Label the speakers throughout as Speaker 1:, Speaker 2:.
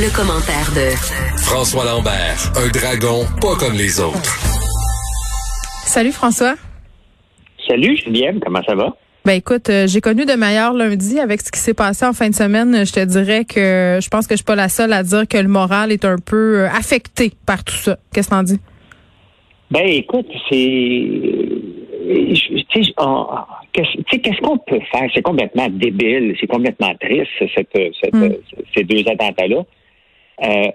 Speaker 1: Le, commentaire de
Speaker 2: François Lambert, un dragon pas comme les autres.
Speaker 3: Salut François.
Speaker 4: Salut Geneviève, comment ça va?
Speaker 3: Ben écoute, euh, j'ai connu de meilleurs lundi avec ce qui s'est passé en fin de semaine. Je te dirais que je pense que je suis pas la seule à dire que le moral est un peu euh, affecté par tout ça. Qu'est-ce que t'en dis?
Speaker 4: Ben écoute, c'est tu sais, qu'est-ce qu'on peut faire? C'est complètement débile, c'est complètement triste, cette, hmm. ces deux attentats-là. Euh,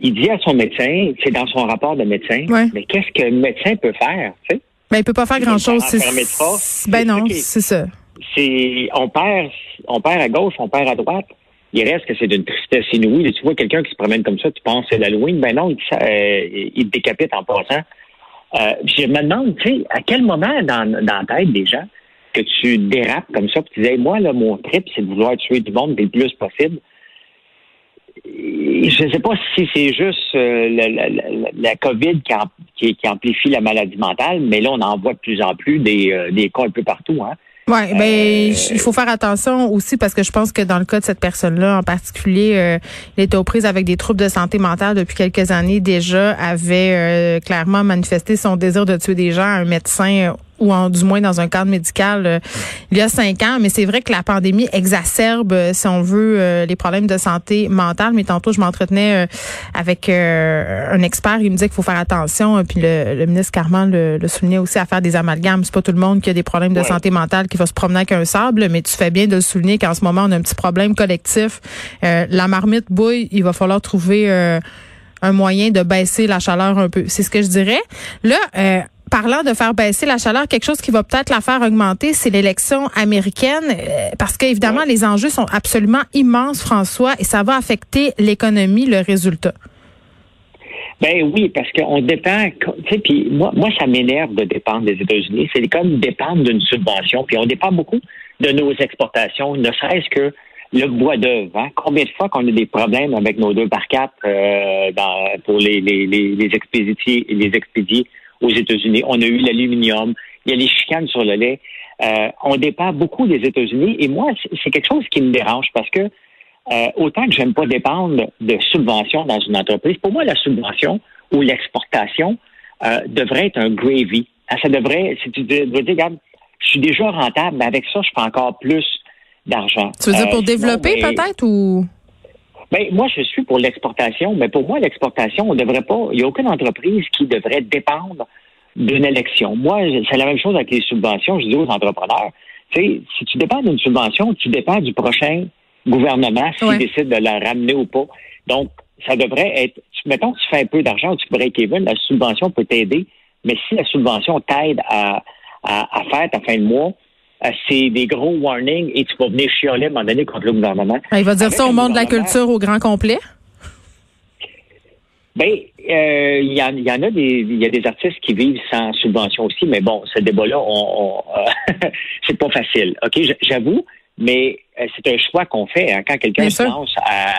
Speaker 4: il dit à son médecin, c'est dans son rapport de médecin, mais qu'est-ce que le médecin peut faire? Tu sais?
Speaker 3: Ben, il peut pas faire grand-chose. Ben non, c'est ça.
Speaker 4: C'est on perd, on perd à gauche, on perd à droite. Il reste que c'est d'une tristesse inouïe. Tu vois quelqu'un qui se promène comme ça, tu penses c'est l'Halloween. Ben non, il, euh, il décapite en passant. Euh, je me demande, tu sais, à quel moment dans, dans la tête des gens que tu dérapes comme ça, puis tu dis, moi, là, mon trip, c'est de vouloir tuer du monde le plus possible je ne sais pas si c'est juste euh, la, COVID qui, amplifie la maladie mentale, mais là, on en voit de plus en plus des, euh, des cas un peu partout. Hein.
Speaker 3: Oui, ben euh, il faut faire attention aussi parce que je pense que dans le cas de cette personne-là en particulier, il était aux prises avec des troubles de santé mentale depuis quelques années déjà, avait clairement manifesté son désir de tuer des gens à un médecin ou en, du moins dans un cadre médical euh, il y a cinq ans. Mais c'est vrai que la pandémie exacerbe, euh, si on veut, euh, les problèmes de santé mentale. Mais tantôt, je m'entretenais avec un expert. Il me disait qu'il faut faire attention. Puis le, ministre Carman le, le, soulignait aussi à faire des amalgames. C'est pas tout le monde qui a des problèmes de santé mentale qui va se promener avec un sable. Mais tu fais bien de le souligner qu'en ce moment, on a un petit problème collectif. la marmite bouille. Il va falloir trouver un moyen de baisser la chaleur un peu. C'est ce que je dirais. Là, parlant de faire baisser la chaleur, quelque chose qui va peut-être la faire augmenter, c'est l'élection américaine, euh, parce qu'évidemment, les enjeux sont absolument immenses, François, et ça va affecter l'économie, le résultat.
Speaker 4: Ben oui, parce qu'on dépend, tu sais, puis moi, moi, ça m'énerve de dépendre des États-Unis. C'est comme dépendre d'une subvention, puis on dépend beaucoup de nos exportations, ne serait-ce que le bois d'œuvre. Hein? Combien de fois qu'on a des problèmes avec nos deux par quatre euh, pour les, les, les, les expédiés, les expédiés? Aux États-Unis. On a eu l'aluminium. Il y a les chicanes sur le lait. Euh, on dépend beaucoup des États-Unis. Et moi, c'est quelque chose qui me dérange parce que euh, autant que j'aime pas dépendre de subventions dans une entreprise, pour moi, la subvention ou l'exportation euh, devrait être un gravy. Ah, ça devrait, si tu dois dire, regarde, je suis déjà rentable, mais avec ça, je fais encore plus d'argent.
Speaker 3: Tu veux dire pour développer ben, peut-être ou?
Speaker 4: Ben, moi, je suis pour l'exportation, mais pour moi, l'exportation, on devrait pas, il n'y a aucune entreprise qui devrait dépendre d'une élection. Moi, c'est la même chose avec les subventions. Je dis aux entrepreneurs, tu sais, si tu dépends d'une subvention, tu dépends du prochain gouvernement s'il décide de la ramener ou pas. Donc, ça devrait être, mettons que tu fais un peu d'argent, tu pourrais Kevin, la subvention peut t'aider, mais si la subvention t'aide à, à, à faire ta fin de mois, c'est des gros warnings et tu vas venir chialer à un moment donné contre le gouvernement.
Speaker 3: Ah, il va dire ça au monde de la culture au grand complet?
Speaker 4: Ben, euh, il y, en, y en a des, il y a des artistes qui vivent sans subvention aussi, mais bon, ce débat-là, on, euh, c'est pas facile. Ok, j'avoue, mais c'est un choix qu'on fait hein. quand quelqu'un pense à,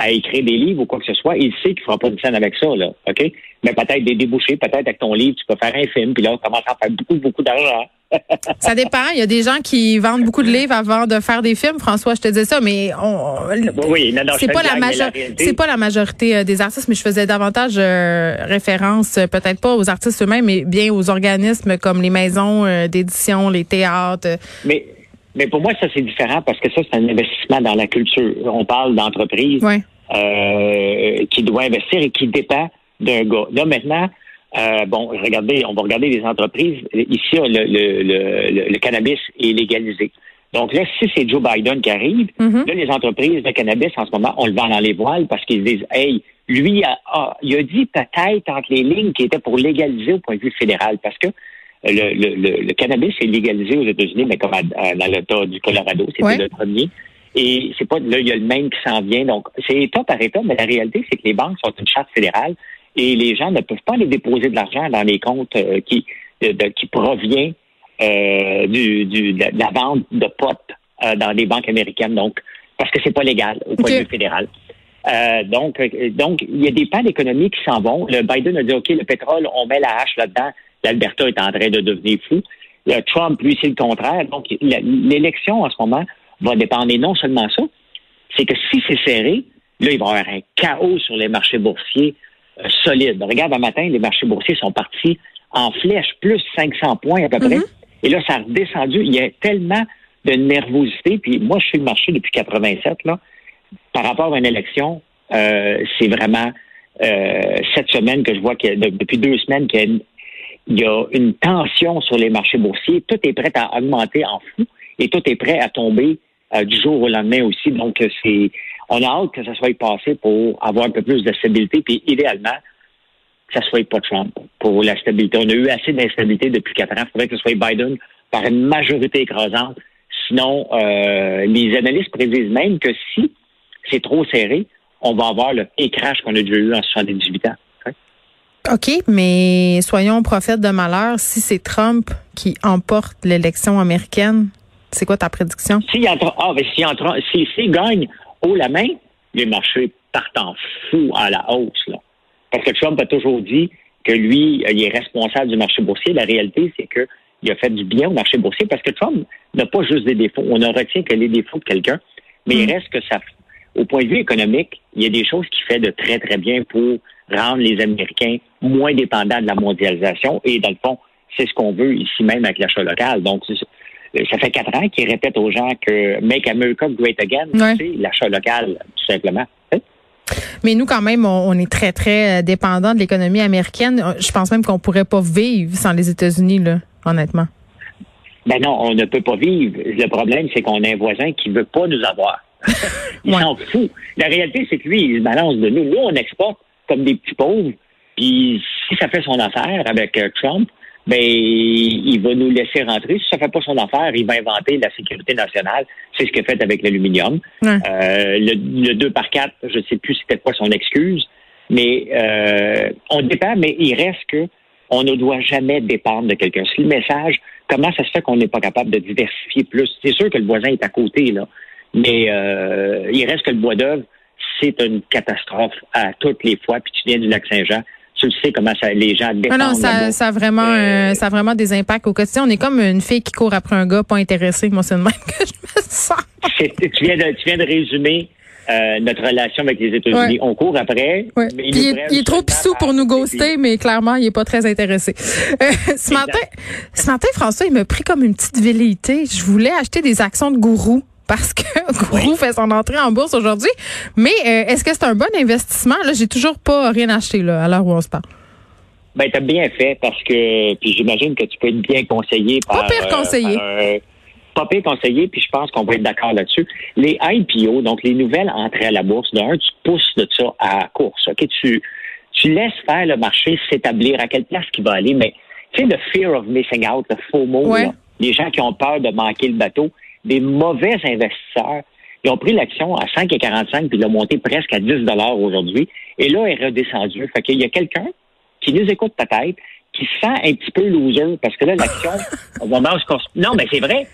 Speaker 4: à écrire des livres ou quoi que ce soit, il sait qu'il fera pas de scène avec ça, là, ok? Mais peut-être des débouchés, peut-être avec ton livre, tu peux faire un film, puis là, on commence à faire beaucoup, beaucoup d'argent.
Speaker 3: ça dépend. Il y a des gens qui vendent beaucoup de livres avant de faire des films. François, je te dis ça, mais on,
Speaker 4: oui,
Speaker 3: c'est pas la majorité. C'est pas la majorité des artistes, mais je faisais davantage euh, référence, euh, peut-être pas aux artistes eux-mêmes, mais bien aux organismes comme les maisons euh, d'édition, les théâtres.
Speaker 4: Mais mais pour moi, ça c'est différent parce que ça c'est un investissement dans la culture. On parle d'entreprise qui doit investir et qui dépend d'un gars. Là maintenant euh, bon, regardez, on va regarder les entreprises. Ici, le, cannabis est légalisé. Donc là, si c'est Joe Biden qui arrive, mhm. là, les entreprises de cannabis, en ce moment, on le vend dans les voiles parce qu'ils disent, hey, lui, a, il a dit peut-être entre les lignes qu'il était pour légaliser au point de vue fédéral parce que le, cannabis est légalisé aux États-Unis, mais comme dans l'État du Colorado, c'était le premier. Et c'est pas là, il y a le même qui s'en vient. Donc, c'est État par État, mais la réalité, c'est que les banques sont une charte fédérale et les gens ne peuvent pas aller déposer de l'argent dans les comptes euh, qui, qui provient euh, du, du, de la vente de potes euh, dans les banques américaines. Donc, parce que c'est pas légal au point de vue fédéral. Euh, donc, donc, il y a des pans d'économie qui s'en vont. Le Biden a dit, OK, le pétrole, on met la hache là-dedans. L'Alberta est en train de devenir fou. Trump, lui, c'est le contraire. Donc, l'élection en ce moment va dépendre. Et non seulement ça, c'est que si c'est serré, là, il va y avoir un chaos sur les marchés boursiers euh, solides. Regarde, un matin, les marchés boursiers sont partis en flèche, plus 500 points à peu près. Mm-hmm. Et là, ça a redescendu. Il y a tellement de nervosité. Puis moi, je suis le marché depuis 87, là. Par rapport à une élection, euh, c'est vraiment euh, cette semaine que je vois que depuis deux semaines qu'il y a une il y a une tension sur les marchés boursiers. Tout est prêt à augmenter en fou et tout est prêt à tomber euh, du jour au lendemain aussi. Donc, c'est, on a hâte que ça soit passé pour avoir un peu plus de stabilité, puis idéalement, que ça soit pas Trump pour la stabilité. On a eu assez d'instabilité depuis quatre ans. Il faudrait que ce soit Biden par une majorité écrasante. Sinon, euh, les analystes prédisent même que si c'est trop serré, on va avoir le crash qu'on a déjà eu en 78 ans.
Speaker 3: OK, mais soyons prophètes de malheur. Si c'est Trump qui emporte l'élection américaine, c'est quoi ta prédiction?
Speaker 4: S'il ah, si, si, gagne haut la main, les marchés partent en fou à la hausse. Là. Parce que Trump a toujours dit que lui, il est responsable du marché boursier. La réalité, c'est qu'il a fait du bien au marché boursier parce que Trump n'a pas juste des défauts. On ne retient que les défauts de quelqu'un, mais il mm. reste que ça, au point de vue économique, il y a des choses qu'il fait de très, très bien pour rendre les Américains moins dépendants de la mondialisation. Et dans le fond, c'est ce qu'on veut ici même avec l'achat local. Donc, ça fait quatre ans qu'ils répètent aux gens que Make America Great Again, c'est l'achat local, tout simplement.
Speaker 3: Mais nous, quand même, on, est très, très euh, dépendant de l'économie américaine. Je pense même qu'on pourrait pas vivre sans les États-Unis, là, honnêtement.
Speaker 4: Ben non, on ne peut pas vivre. Le problème, c'est qu'on a un voisin qui veut pas nous avoir. il s'en fout. La réalité, c'est que lui, il balance de nous. Nous, on exporte comme des petits pauvres. Puis si ça fait son affaire avec euh, Trump, ben il va nous laisser rentrer. Si ça fait pas son affaire, il va inventer la sécurité nationale. C'est ce qu'il a fait avec l'aluminium. Euh, le, 2 par 4, je ne sais plus c'était quoi son excuse, mais euh, on dépend, mais il reste que on ne doit jamais dépendre de quelqu'un. C'est le message. Comment ça se fait qu'on n'est pas capable de diversifier plus? C'est sûr que le voisin est à côté, là. Mais il reste que le bois d'œuvre, c'est une catastrophe à toutes les fois. Puis tu viens du lac Saint-Jean, tu le sais comment ça, les gens dépendent.
Speaker 3: Ah non, ça, ça a vraiment, euh, ça a vraiment des impacts au quotidien. On est comme une fille qui court après un gars pas intéressé. Moi, c'est le même que je me sens.
Speaker 4: Tu viens de, tu viens de résumer euh, notre relation avec les États-Unis. On court après.
Speaker 3: Mais il, est, trop pissou pour nous ghoster, mais clairement, il est pas très intéressé. Euh, ce matin, ce matin, François, il m'a pris comme une petite velléité. Je voulais acheter des actions de gourou parce que Gourou fait son entrée en bourse aujourd'hui. Mais euh, est-ce que c'est un bon investissement? Là, j'ai toujours pas rien acheté là, à l'heure où on se parle.
Speaker 4: Ben, t'as bien fait parce que puis j'imagine que tu peux être bien conseillé par.
Speaker 3: Pas pire euh, conseillé.
Speaker 4: Euh, pas pire conseillé, puis je pense qu'on va être d'accord là-dessus. Les IPO, donc les nouvelles entrées à la bourse, d'un, tu pousses de ça à course. Ok, tu tu laisses faire le marché s'établir à quelle place il va aller, mais tu sais le fear of missing out, le FOMO, les gens qui ont peur de manquer le bateau, des mauvais investisseurs. Ils ont pris l'action à 5,45 puis l'ont monté presque à 10 aujourd'hui. Et là, elle est redescendue. Fait qu'il y a quelqu'un qui nous écoute peut-être, qui se sent un petit peu loser parce que là, l'action, au moment où Non, mais c'est vrai.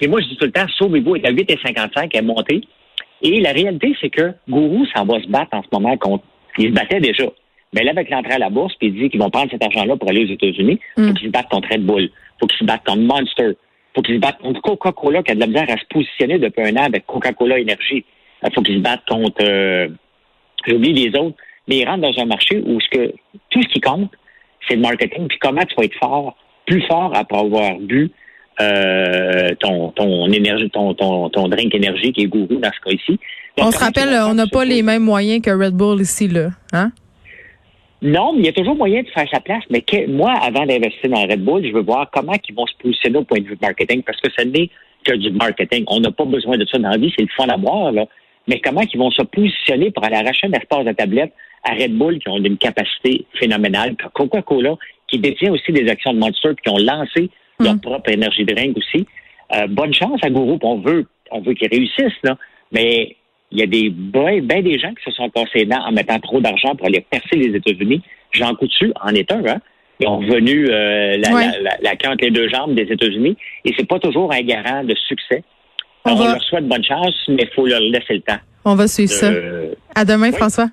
Speaker 4: Et moi, je dis tout le temps, sauvez-vous, elle est à 8,55, elle est montée. Et la réalité, c'est que Gourou s'en va se battre en ce moment contre. Il se battait déjà. Mais là, avec l'entrée à la bourse, puis il dit qu'ils vont prendre cet argent-là pour aller aux États-Unis, il faut mm. qu'ils se battent contre Red Bull. faut qu'ils se battent contre Monster faut qu'ils se battent contre Coca-Cola qui a de la misère à se positionner depuis un an avec Coca-Cola Énergie. Il faut qu'ils se battent contre, euh, j'oublie les autres, mais ils rentrent dans un marché où ce que, tout ce qui compte, c'est le marketing. Puis comment tu vas être fort, plus fort après avoir bu euh, ton, ton énergie, ton, ton, ton drink énergie qui est gourou dans ce cas ici.
Speaker 3: on se rappelle, on n'a pas les mêmes moyens que Red Bull ici, là. Hein?
Speaker 4: Non, mais il y a toujours moyen de faire sa place. Mais moi, avant d'investir dans Red Bull, je veux voir comment ils vont se positionner au point de vue marketing, parce que ce n'est que du marketing. On n'a pas besoin de ça dans la vie, c'est le fun à boire, là. Mais comment ils vont se positionner pour aller arracher un espace de tablette à Red Bull qui ont une capacité phénoménale, Coca-Cola qui détient aussi des actions de Monster qui ont lancé leur mm. propre énergie drink aussi. Euh, bonne chance à Guru, on veut, on veut qu'ils réussissent, là. Mais il y a des ben, ben des gens qui se sont les dents en mettant trop d'argent pour aller percer les États-Unis. Jean Coutu en est un, hein? Ils ont revenu euh, la,
Speaker 3: Ouais.
Speaker 4: la, la, la entre les deux jambes des États-Unis. Et c'est pas toujours un garant de succès.
Speaker 3: On
Speaker 4: Alors, on, leur souhaite bonne chance, mais il faut leur laisser le temps.
Speaker 3: On va suivre ça.
Speaker 4: de-
Speaker 3: À demain,
Speaker 4: Oui.
Speaker 3: François.